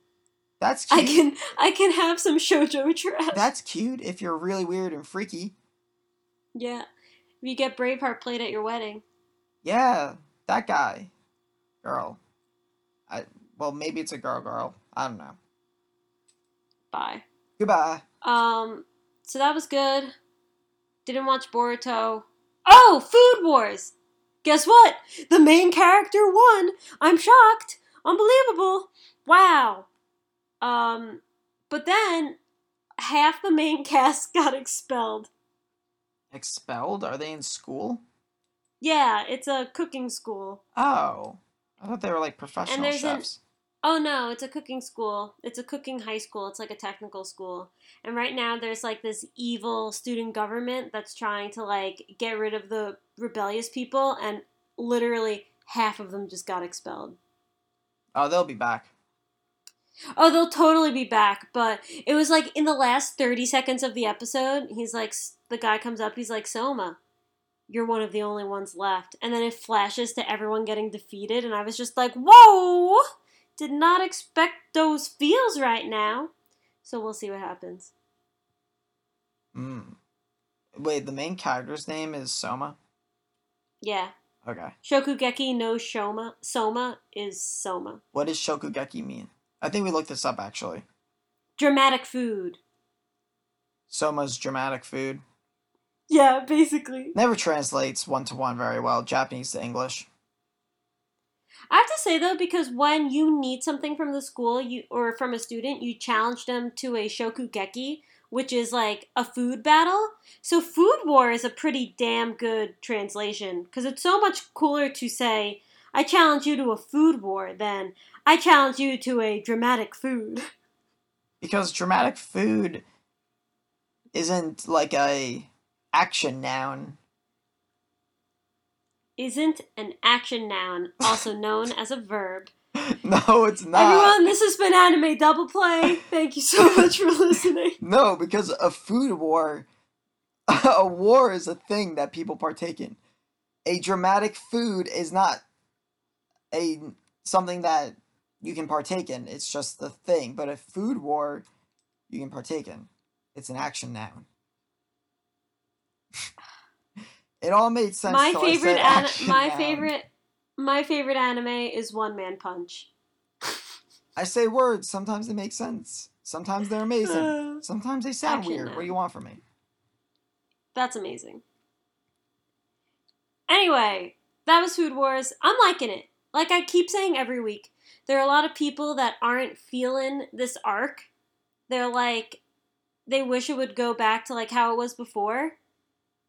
Speaker 2: That's cute.
Speaker 3: I can I can have some shojo trash.
Speaker 2: That's cute if you're really weird and freaky.
Speaker 3: yeah. If you get Braveheart played at your wedding.
Speaker 2: Yeah, that guy. Girl. I well, maybe it's a girl girl. I don't know.
Speaker 3: Bye.
Speaker 2: Goodbye.
Speaker 3: Um so that was good. Didn't watch Boruto. Oh, Food Wars. Guess what? The main character won. I'm shocked. Unbelievable. Wow. Um but then half the main cast got expelled.
Speaker 2: Expelled? Are they in school?
Speaker 3: Yeah, it's a cooking school.
Speaker 2: Oh. I thought they were like professional
Speaker 3: there's an-
Speaker 2: chefs.
Speaker 3: Oh no, it's a cooking school. It's a cooking high school. It's like a technical school. And right now there's like this evil student government that's trying to like get rid of the rebellious people and literally half of them just got expelled.
Speaker 2: Oh, they'll be back.
Speaker 3: Oh, they'll totally be back, but it was like in the last 30 seconds of the episode, he's like the guy comes up, he's like, "Soma, you're one of the only ones left." And then it flashes to everyone getting defeated and I was just like, "Whoa! Did not expect those feels right now." So we'll see what happens.
Speaker 2: Mm. Wait, the main character's name is Soma?
Speaker 3: Yeah.
Speaker 2: Okay.
Speaker 3: Shokugeki no Shoma Soma is Soma.
Speaker 2: What does Shokugeki mean? I think we looked this up actually.
Speaker 3: Dramatic food.
Speaker 2: Soma's dramatic food.
Speaker 3: Yeah, basically.
Speaker 2: Never translates one to one very well, Japanese to English.
Speaker 3: I have to say though, because when you need something from the school, you or from a student, you challenge them to a shokugeki, which is like a food battle. So food war is a pretty damn good translation because it's so much cooler to say, I challenge you to a food war, than I challenge you to a dramatic food.
Speaker 2: Because dramatic food isn't like a action noun.
Speaker 3: Isn't an action noun, also known as a verb.
Speaker 2: no, it's not.
Speaker 3: Everyone, this has been Anime Double Play. Thank you so much for listening.
Speaker 2: No, because a food war, a war is a thing that people partake in. A dramatic food is not a something that you can partake in. It's just the thing. But a food war, you can partake in. It's an action noun. It all made sense.
Speaker 3: My favorite, an- my
Speaker 2: noun.
Speaker 3: favorite, my favorite anime is One Man Punch.
Speaker 2: I say words. Sometimes they make sense. Sometimes they're amazing.
Speaker 3: Uh,
Speaker 2: Sometimes they sound weird. What do you want from me?
Speaker 3: That's amazing. Anyway, that was Food Wars. I'm liking it. Like I keep saying every week, there are a lot of people that aren't feeling this arc. They're like, they wish it would go back to like how it was before,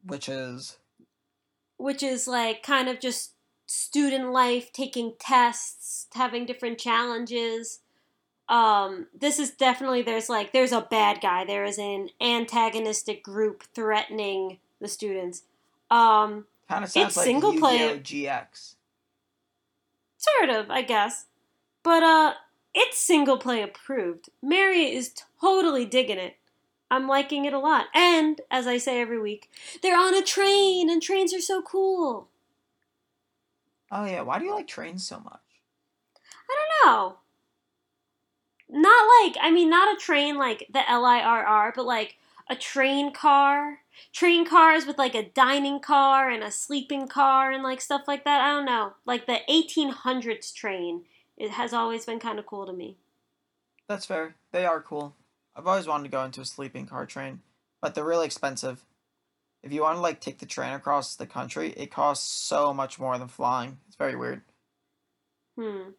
Speaker 2: Which is
Speaker 3: which is like kind of just student life, taking tests, having different challenges. Um, this is definitely there's like there's a bad guy. There is an antagonistic group threatening the students. Um,
Speaker 2: kind of sounds
Speaker 3: It's
Speaker 2: like
Speaker 3: single player.
Speaker 2: GX.
Speaker 3: sort of, I guess. But uh it's single play approved. Mary is totally digging it. I'm liking it a lot. And as I say every week, they're on a train and trains are so cool.
Speaker 2: Oh yeah, why do you like trains so much?
Speaker 3: I don't know. Not like, I mean, not a train like the L I R R, but like a train car. Train cars with like a dining car and a sleeping car and like stuff like that. I don't know. Like the 1800s train. It has always been kind of cool to me.
Speaker 2: That's fair. They are cool. I've always wanted to go into a sleeping car train, but they're really expensive. If you want to like take the train across the country, it costs so much more than flying. It's very weird.
Speaker 3: Hmm.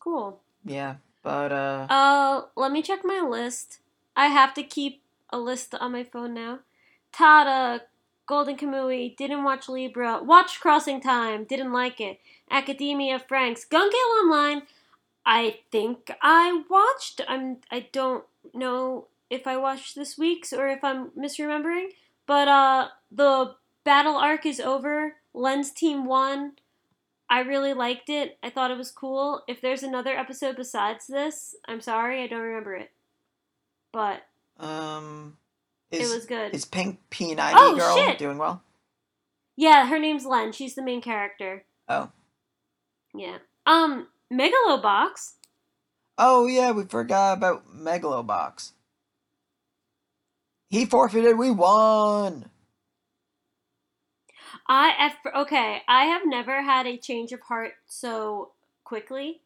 Speaker 3: Cool.
Speaker 2: Yeah, but uh,
Speaker 3: Uh, let me check my list. I have to keep a list on my phone now. Tada, Golden Kamuy, didn't watch Libra, watched Crossing Time, didn't like it. Academia Franxx, Gun Gale Online. I think I watched. I'm. I don't know if I watched this week's or if I'm misremembering. But uh, the battle arc is over. Lens Team won. I really liked it. I thought it was cool. If there's another episode besides this, I'm sorry, I don't remember it. But
Speaker 2: um, is
Speaker 3: it was good.
Speaker 2: is Pink P90
Speaker 3: Oh,
Speaker 2: girl
Speaker 3: shit!
Speaker 2: doing well?
Speaker 3: Yeah, her name's Len. She's the main character.
Speaker 2: Oh,
Speaker 3: Yeah. Um, Megalobox.
Speaker 2: oh yeah, we forgot about Megalobox. He forfeited. We won.
Speaker 3: I at, okay. I have never had a change of heart so quickly.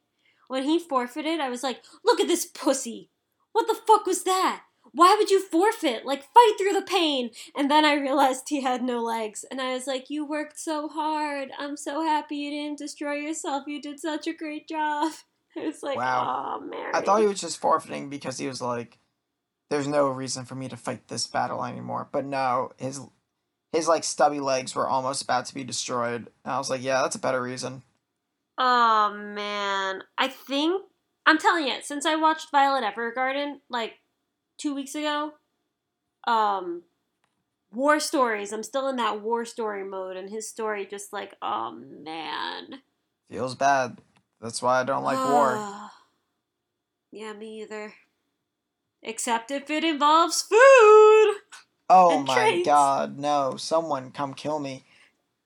Speaker 3: When he forfeited, I was like, "Look at this pussy! What the fuck was that? Why would you forfeit? Like, fight through the pain!" And then I realized he had no legs, and I was like, "You worked so hard. I'm so happy you didn't destroy yourself. You did such a great job." It was like,
Speaker 2: Wow.
Speaker 3: "Oh, Mary."
Speaker 2: I thought he was just forfeiting because he was like, "There's no reason for me to fight this battle anymore." But no, his his like stubby legs were almost about to be destroyed. And I was like, "Yeah, that's a better reason."
Speaker 3: Oh man, I think I'm telling you, since I watched Violet Evergarden like two weeks ago, um, war stories. I'm still in that war story mode, and his story just like, oh man,
Speaker 2: Feels bad. That's why I don't like war.
Speaker 3: Ah. Yeah, me either. Except if it involves food.
Speaker 2: Oh my
Speaker 3: trains.
Speaker 2: god, no! Someone come kill me.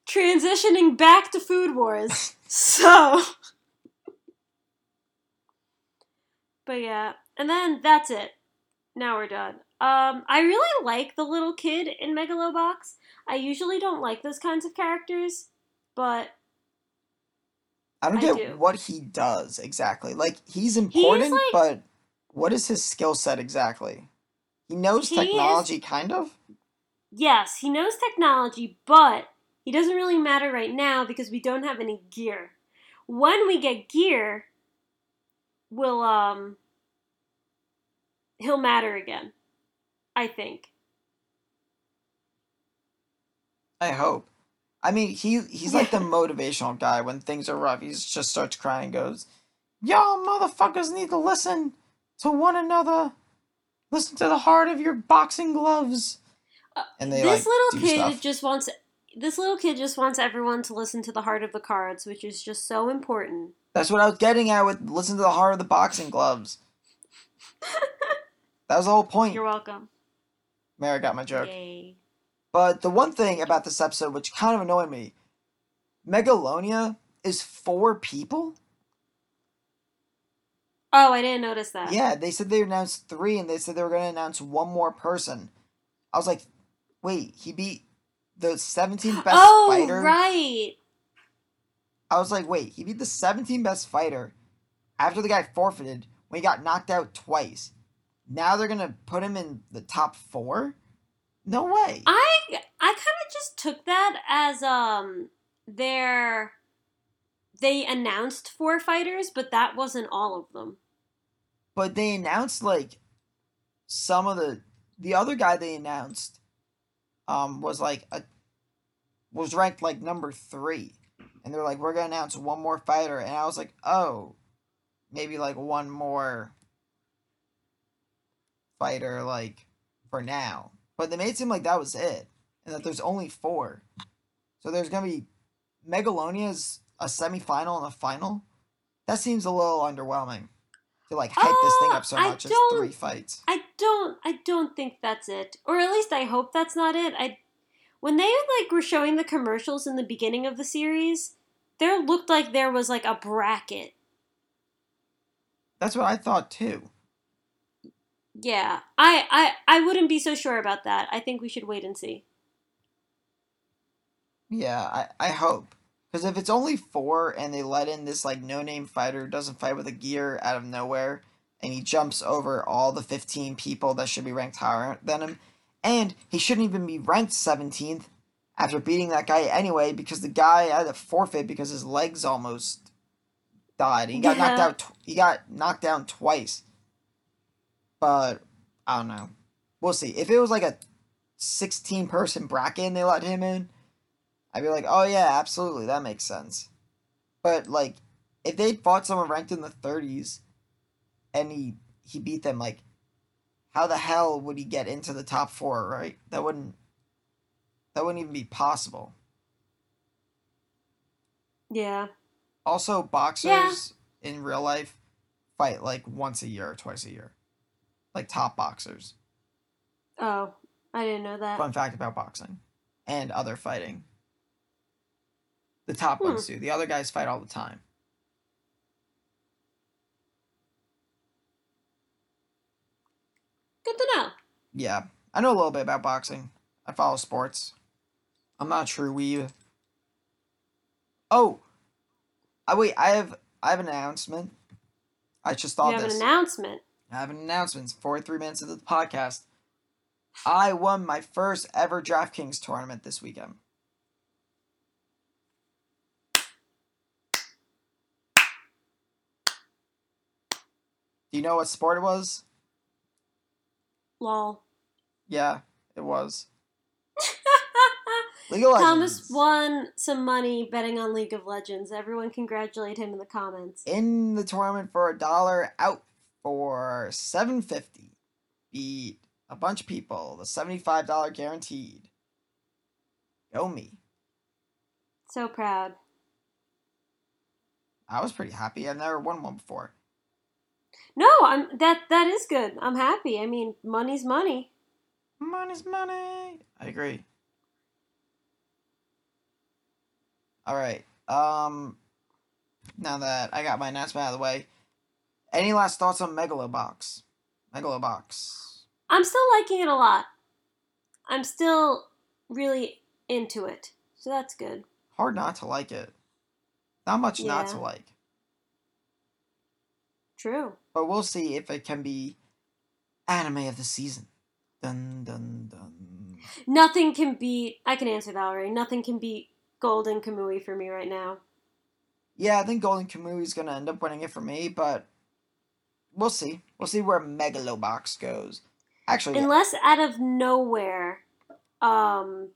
Speaker 3: Transitioning back to food wars. so. But yeah, and then that's it. Now we're done. Um, I really like the little kid in Megalobox. I usually don't like those kinds of characters, but
Speaker 2: I don't
Speaker 3: I
Speaker 2: get
Speaker 3: do.
Speaker 2: what he does exactly. Like he's important,
Speaker 3: like-
Speaker 2: but what is his skill set exactly? He knows
Speaker 3: He is-
Speaker 2: technology, kind of.
Speaker 3: yes, he knows technology, but he doesn't really matter right now because we don't have any gear. When we get gear, we'll um he'll matter again. I think.
Speaker 2: I hope. I mean, he he's like the motivational guy when things are rough. He just starts crying and goes, Y'all motherfuckers need to listen to one another. Listen to the heart of your boxing gloves.
Speaker 3: Uh,
Speaker 2: And they
Speaker 3: this
Speaker 2: like
Speaker 3: little kid
Speaker 2: stuff.
Speaker 3: just wants this little kid just wants everyone to listen to the heart of the cards, which is just so important.
Speaker 2: That's what I was getting at with listen to the heart of the boxing gloves. that was the whole point.
Speaker 3: You're welcome.
Speaker 2: Mary got my joke.
Speaker 3: Yay.
Speaker 2: But the one thing about this episode which kind of annoyed me, Megalonia is four people.
Speaker 3: Oh, I didn't notice that.
Speaker 2: Yeah, they said they announced three, and they said they were going to announce one more person. I was like, wait, he beat the 17th best
Speaker 3: oh,
Speaker 2: fighter.
Speaker 3: right.
Speaker 2: I was like, wait, he beat the 17th best fighter after the guy forfeited when he got knocked out twice. Now they're gonna put him in the top four? No way.
Speaker 3: I I kind of just took that as um their they announced four fighters, but that wasn't all of them.
Speaker 2: But they announced like some of the the other guy they announced um was like a was ranked like number three. And they're like, we're gonna announce one more fighter and I was like, oh maybe like one more fighter like for now. But they made it seem like that was it. And that there's only four. So there's gonna be Megalonia's a semifinal and a final. That seems a little underwhelming. To like hype this thing up so
Speaker 3: oh,
Speaker 2: much as three fights.
Speaker 3: I don't I don't think that's it. Or at least I hope that's not it. I when they like were showing the commercials in the beginning of the series, there looked like there was like a bracket.
Speaker 2: That's what I thought too.
Speaker 3: Yeah. I I I wouldn't be so sure about that. I think we should wait and see.
Speaker 2: Yeah, I, I hope. Because if it's only four and they let in this like no name fighter who doesn't fight with a gear out of nowhere and he jumps over all the 15 people that should be ranked higher than him, and he shouldn't even be ranked 17th after beating that guy anyway because the guy had to forfeit because his legs almost died. He got knocked out. Tw- he got knocked down twice. But I don't know. We'll see. If it was like a 16 person bracket and they let him in, I'd be like, oh yeah, absolutely, that makes sense. But like, if they fought someone ranked in the 30s, and he he beat them, like, how the hell would he get into the top four? Right? That wouldn't. That wouldn't even be possible.
Speaker 3: Yeah.
Speaker 2: Also, boxers in real life fight like once a year or twice a year, like top boxers.
Speaker 3: Oh, I didn't know that.
Speaker 2: Fun fact about boxing and other fighting. The top
Speaker 3: Hmm.
Speaker 2: ones do. The other guys fight all the time.
Speaker 3: Good to know.
Speaker 2: Yeah, I know a little bit about boxing. I follow sports. I'm not sure we. Oh, I wait. I have I have an announcement. I just
Speaker 3: You
Speaker 2: thought
Speaker 3: have
Speaker 2: this.
Speaker 3: an announcement.
Speaker 2: I have an announcement. It's 43 minutes into the podcast. I won my first ever DraftKings tournament this weekend. Do you know what sport it was?
Speaker 3: Lol.
Speaker 2: Yeah, it was. League of
Speaker 3: Thomas won some money betting on League of Legends. Everyone congratulate him in the comments.
Speaker 2: in the tournament for a dollar, out for seven fifty. Beat a bunch of people. The seventy five dollar guaranteed. Go me.
Speaker 3: So proud.
Speaker 2: I was pretty happy. I've never won one before.
Speaker 3: No, I'm that that is good. I'm happy. I mean, money's money.
Speaker 2: Money's money. I agree. All right. Um. Now that I got my announcement out of the way, any last thoughts on Megalobox? Megalobox.
Speaker 3: I'm still liking it a lot. I'm still really into it. So that's good.
Speaker 2: Hard not to like it. Not much not to like.
Speaker 3: True.
Speaker 2: But we'll see if it can be anime of the season. Dun dun dun.
Speaker 3: Nothing can beat I can answer that already. Nothing can beat Golden Kamuy for me right now.
Speaker 2: Yeah, I think Golden Kamuy is gonna end up winning it for me, but we'll see. We'll see where Megalobox goes. Actually, yeah.
Speaker 3: Unless out of nowhere, um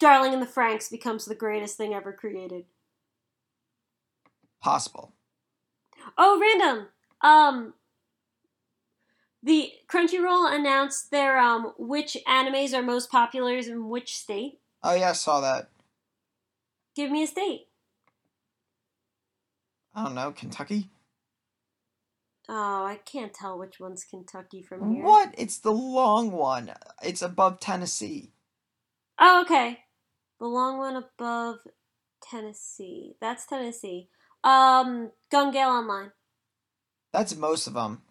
Speaker 3: Darling in the Franxx becomes the greatest thing ever created.
Speaker 2: Possible.
Speaker 3: Oh, random. Um, the Crunchyroll announced their um which animes are most popular in which state.
Speaker 2: Oh yeah, I saw that.
Speaker 3: Give me a state.
Speaker 2: I don't know, Kentucky?
Speaker 3: Oh, I can't tell which one's Kentucky from here.
Speaker 2: What? It's the long one. It's above Tennessee.
Speaker 3: Oh, okay. The long one above Tennessee. That's Tennessee. Um, Gun Gale Online.
Speaker 2: That's most of them.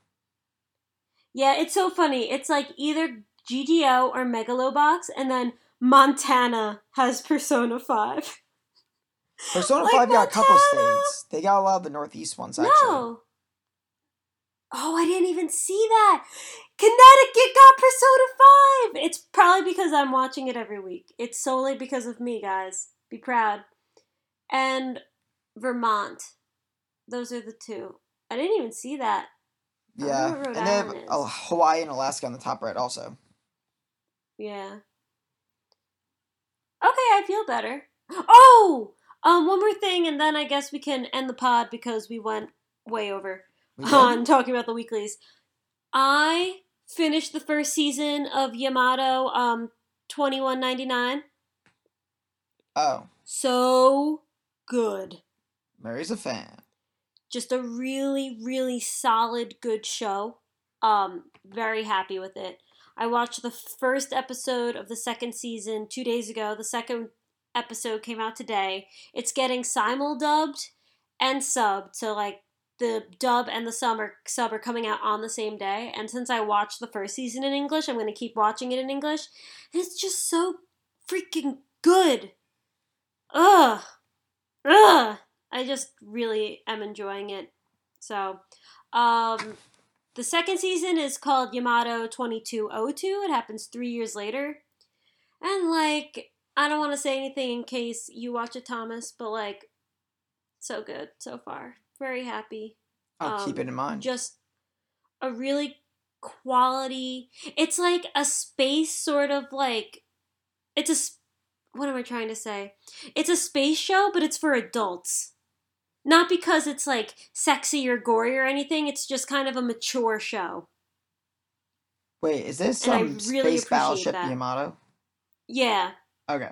Speaker 3: Yeah, it's so funny. It's like either GTO or Megalobox, and then Montana has Persona 5.
Speaker 2: Persona
Speaker 3: Like
Speaker 2: 5 got a couple
Speaker 3: Montana.
Speaker 2: states. They got a lot of the northeast ones, actually.
Speaker 3: No. Oh, I didn't even see that. Connecticut got Persona 5. It's probably because I'm watching it every week. It's solely because of me, guys. Be proud. And Vermont. Those are the two. I didn't even see that.
Speaker 2: Yeah. And they have
Speaker 3: is.
Speaker 2: Hawaii and Alaska on the top right, also.
Speaker 3: Yeah. Okay, I feel better. Oh! Um, one more thing, and then I guess we can end the pod because we went way over. On talking about the weeklies. I finished the first season of Yamato um 2199.
Speaker 2: Oh,
Speaker 3: So good.
Speaker 2: Mary's a fan.
Speaker 3: Just a really really solid good show. Um very happy with it. I watched the first episode of the second season 2 days ago. The second episode came out today. It's getting simul dubbed and subbed. So like the dub and the sub are, sub are coming out on the same day. And since I watched the first season in English, I'm going to keep watching it in English. And it's just so freaking good. Ugh. Ugh. I just really am enjoying it. So, um, the second season is called Yamato 2202. It happens three years later. And, like, I don't want to say anything in case you watch it, Thomas, but, like, so good so far. Very happy.
Speaker 2: I'll keep
Speaker 3: Um,
Speaker 2: it in mind.
Speaker 3: Just a really quality. It's like a space sort of like. It's a. What am I trying to say? It's a space show, but it's for adults. Not because it's like sexy or gory or anything. It's just kind of a mature show.
Speaker 2: Wait, is this some
Speaker 3: really
Speaker 2: space battleship
Speaker 3: that.
Speaker 2: Yamato?
Speaker 3: Yeah.
Speaker 2: Okay,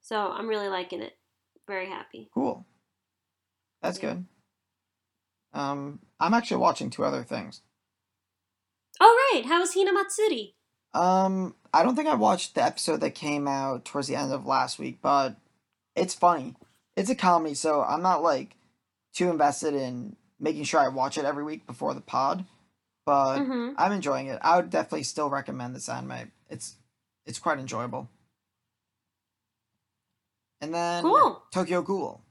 Speaker 3: So I'm really liking it. Very happy.
Speaker 2: cool. That's
Speaker 3: Yeah.
Speaker 2: good. Um, I'm actually watching two other things.
Speaker 3: Oh right, how was Hina Matsuri?
Speaker 2: Um, I don't think I watched the episode that came out towards the end of last week, but it's funny. It's a comedy, so I'm not like too invested in making sure I watch it every week before the pod. But
Speaker 3: Mm-hmm.
Speaker 2: I'm enjoying it. I would definitely still recommend this anime. It's it's quite enjoyable. And then
Speaker 3: Cool.
Speaker 2: Tokyo Ghoul.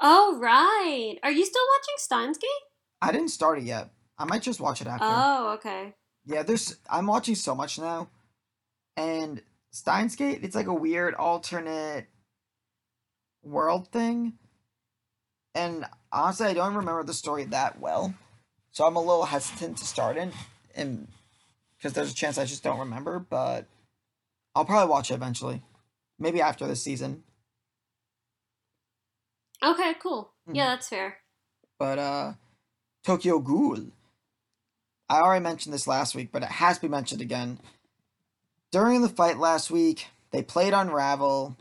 Speaker 3: Oh right. Are you still watching Steins Gate?
Speaker 2: I didn't start it yet. I might just watch it after.
Speaker 3: Oh okay.
Speaker 2: Yeah, there's I'm watching so much now. And Steins Gate, it's like a weird alternate world thing. And honestly, I don't remember the story that well. So I'm a little hesitant to start it and because there's a chance I just don't remember, but I'll probably watch it eventually. Maybe after this season.
Speaker 3: Okay, cool.
Speaker 2: Mhm.
Speaker 3: Yeah, that's fair.
Speaker 2: But uh Tokyo Ghoul. I already mentioned this last week, but it has to be mentioned again. During the fight last week, they played Unravel.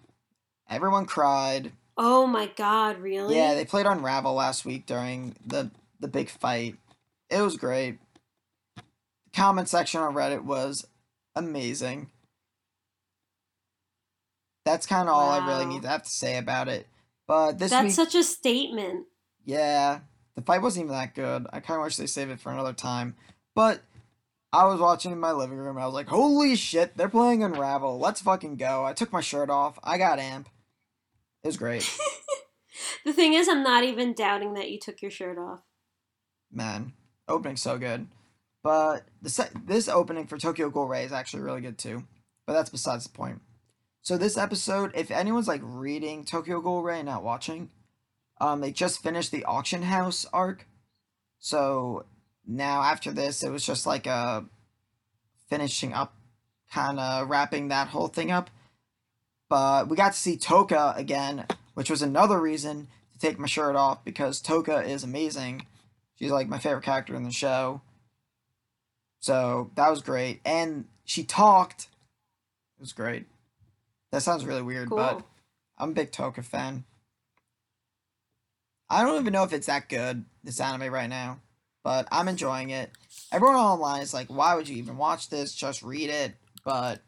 Speaker 2: Everyone cried.
Speaker 3: Oh my god, really?
Speaker 2: Yeah, they played Unravel last week during the the big fight. It was great. The comment section on Reddit was amazing. That's kind of all I really need to have to say about it. But this
Speaker 3: That's
Speaker 2: week,
Speaker 3: such a statement.
Speaker 2: yeah, the fight wasn't even that good. I kind of wish they saved it for another time. But I was watching in my living room I was like, holy shit, they're playing Unravel. Let's fucking go. I took my shirt off. I got amp. It was great.
Speaker 3: The thing is, I'm not even doubting that you took your shirt off.
Speaker 2: Man, opening's so good. But the se- this opening for Tokyo Ghoul Ray is actually really good too. But that's besides the point. So this episode, if anyone's like reading Tokyo Ghoul Ray and not watching, um, they just finished the auction house arc. So now after this, it was just like a finishing up kind of wrapping that whole thing up. But we got to see Toka again, which was another reason to take my shirt off because Toka is amazing. She's like my favorite character in the show. So that was great. And she talked. It was great. That sounds really weird,
Speaker 3: Cool.
Speaker 2: but I'm a big Toka fan. I don't even know if it's that good, this anime right now, but I'm enjoying it. Everyone online is like, why would you even watch this? Just read it. But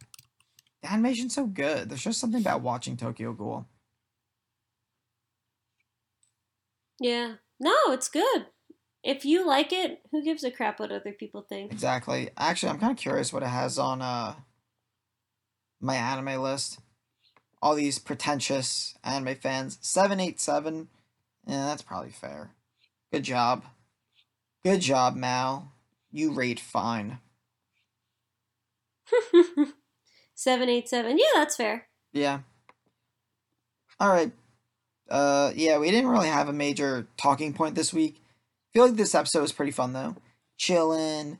Speaker 2: the animation's so good. There's just something about watching Tokyo Ghoul.
Speaker 3: Yeah. No, it's good. If you like it, who gives a crap what other people think?
Speaker 2: Exactly. Actually, I'm kind of curious what it has on uh my anime list. All these pretentious anime fans. 787. Yeah, that's probably fair. Good job. Good job, Mal. You rate fine.
Speaker 3: 787. Yeah, that's fair.
Speaker 2: Yeah. All right. Uh, yeah, we didn't really have a major talking point this week. feel like this episode was pretty fun though. Chilling.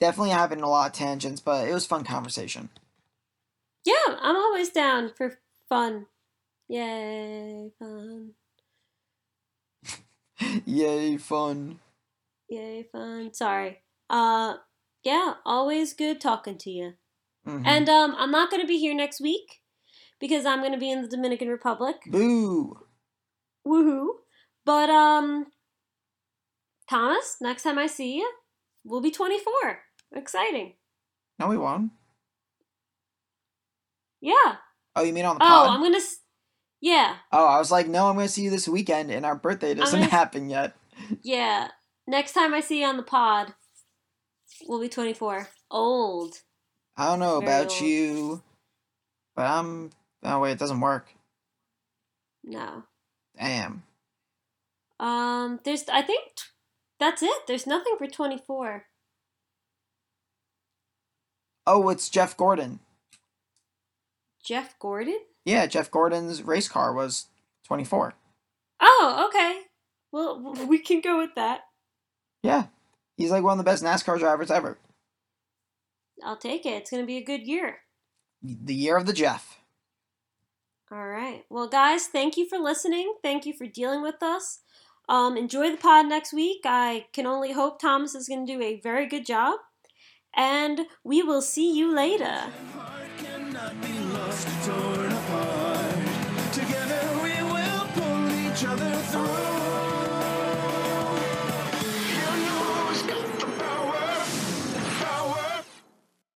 Speaker 2: Definitely having a lot of tangents, but it was fun conversation.
Speaker 3: Yeah, I'm always down for fun. Yay, fun.
Speaker 2: Yay, fun.
Speaker 3: Yay, fun. Sorry. Uh, yeah, always good talking to you.
Speaker 2: Mhm.
Speaker 3: And um, I'm not going to be here next week because I'm going to be in the Dominican Republic.
Speaker 2: Boo.
Speaker 3: Woohoo. But um, Thomas, next time I see you, we'll be 24. Exciting.
Speaker 2: No, we won't.
Speaker 3: Yeah.
Speaker 2: Oh, you mean on the
Speaker 3: Oh,
Speaker 2: pod?
Speaker 3: Oh, I'm gonna. s- Yeah,
Speaker 2: Oh, I was like, no, I'm gonna see you this weekend, and our birthday doesn't
Speaker 3: gonna-
Speaker 2: happen yet.
Speaker 3: yeah. Next time I see you on the pod, we'll be 24. Old.
Speaker 2: I don't know
Speaker 3: Very
Speaker 2: about
Speaker 3: old.
Speaker 2: you, but I'm. Oh wait, it doesn't work.
Speaker 3: No.
Speaker 2: Damn.
Speaker 3: Um. There's. I think t- that's it. There's nothing for 24.
Speaker 2: Oh, it's Jeff Gordon.
Speaker 3: Jeff Gordon.
Speaker 2: Yeah, Jeff Gordon's race car was 24.
Speaker 3: Oh, okay. Well, we can go with that.
Speaker 2: Yeah. He's like one of the best NASCAR drivers ever.
Speaker 3: I'll take it. It's gonna be a good year.
Speaker 2: The year of the Jeff.
Speaker 3: All right. Well, guys, thank you for listening. Thank you for dealing with us. Um, enjoy the pod next week. I can only hope Thomas is going to do a very good job. And we will see you later.
Speaker 1: Lost, torn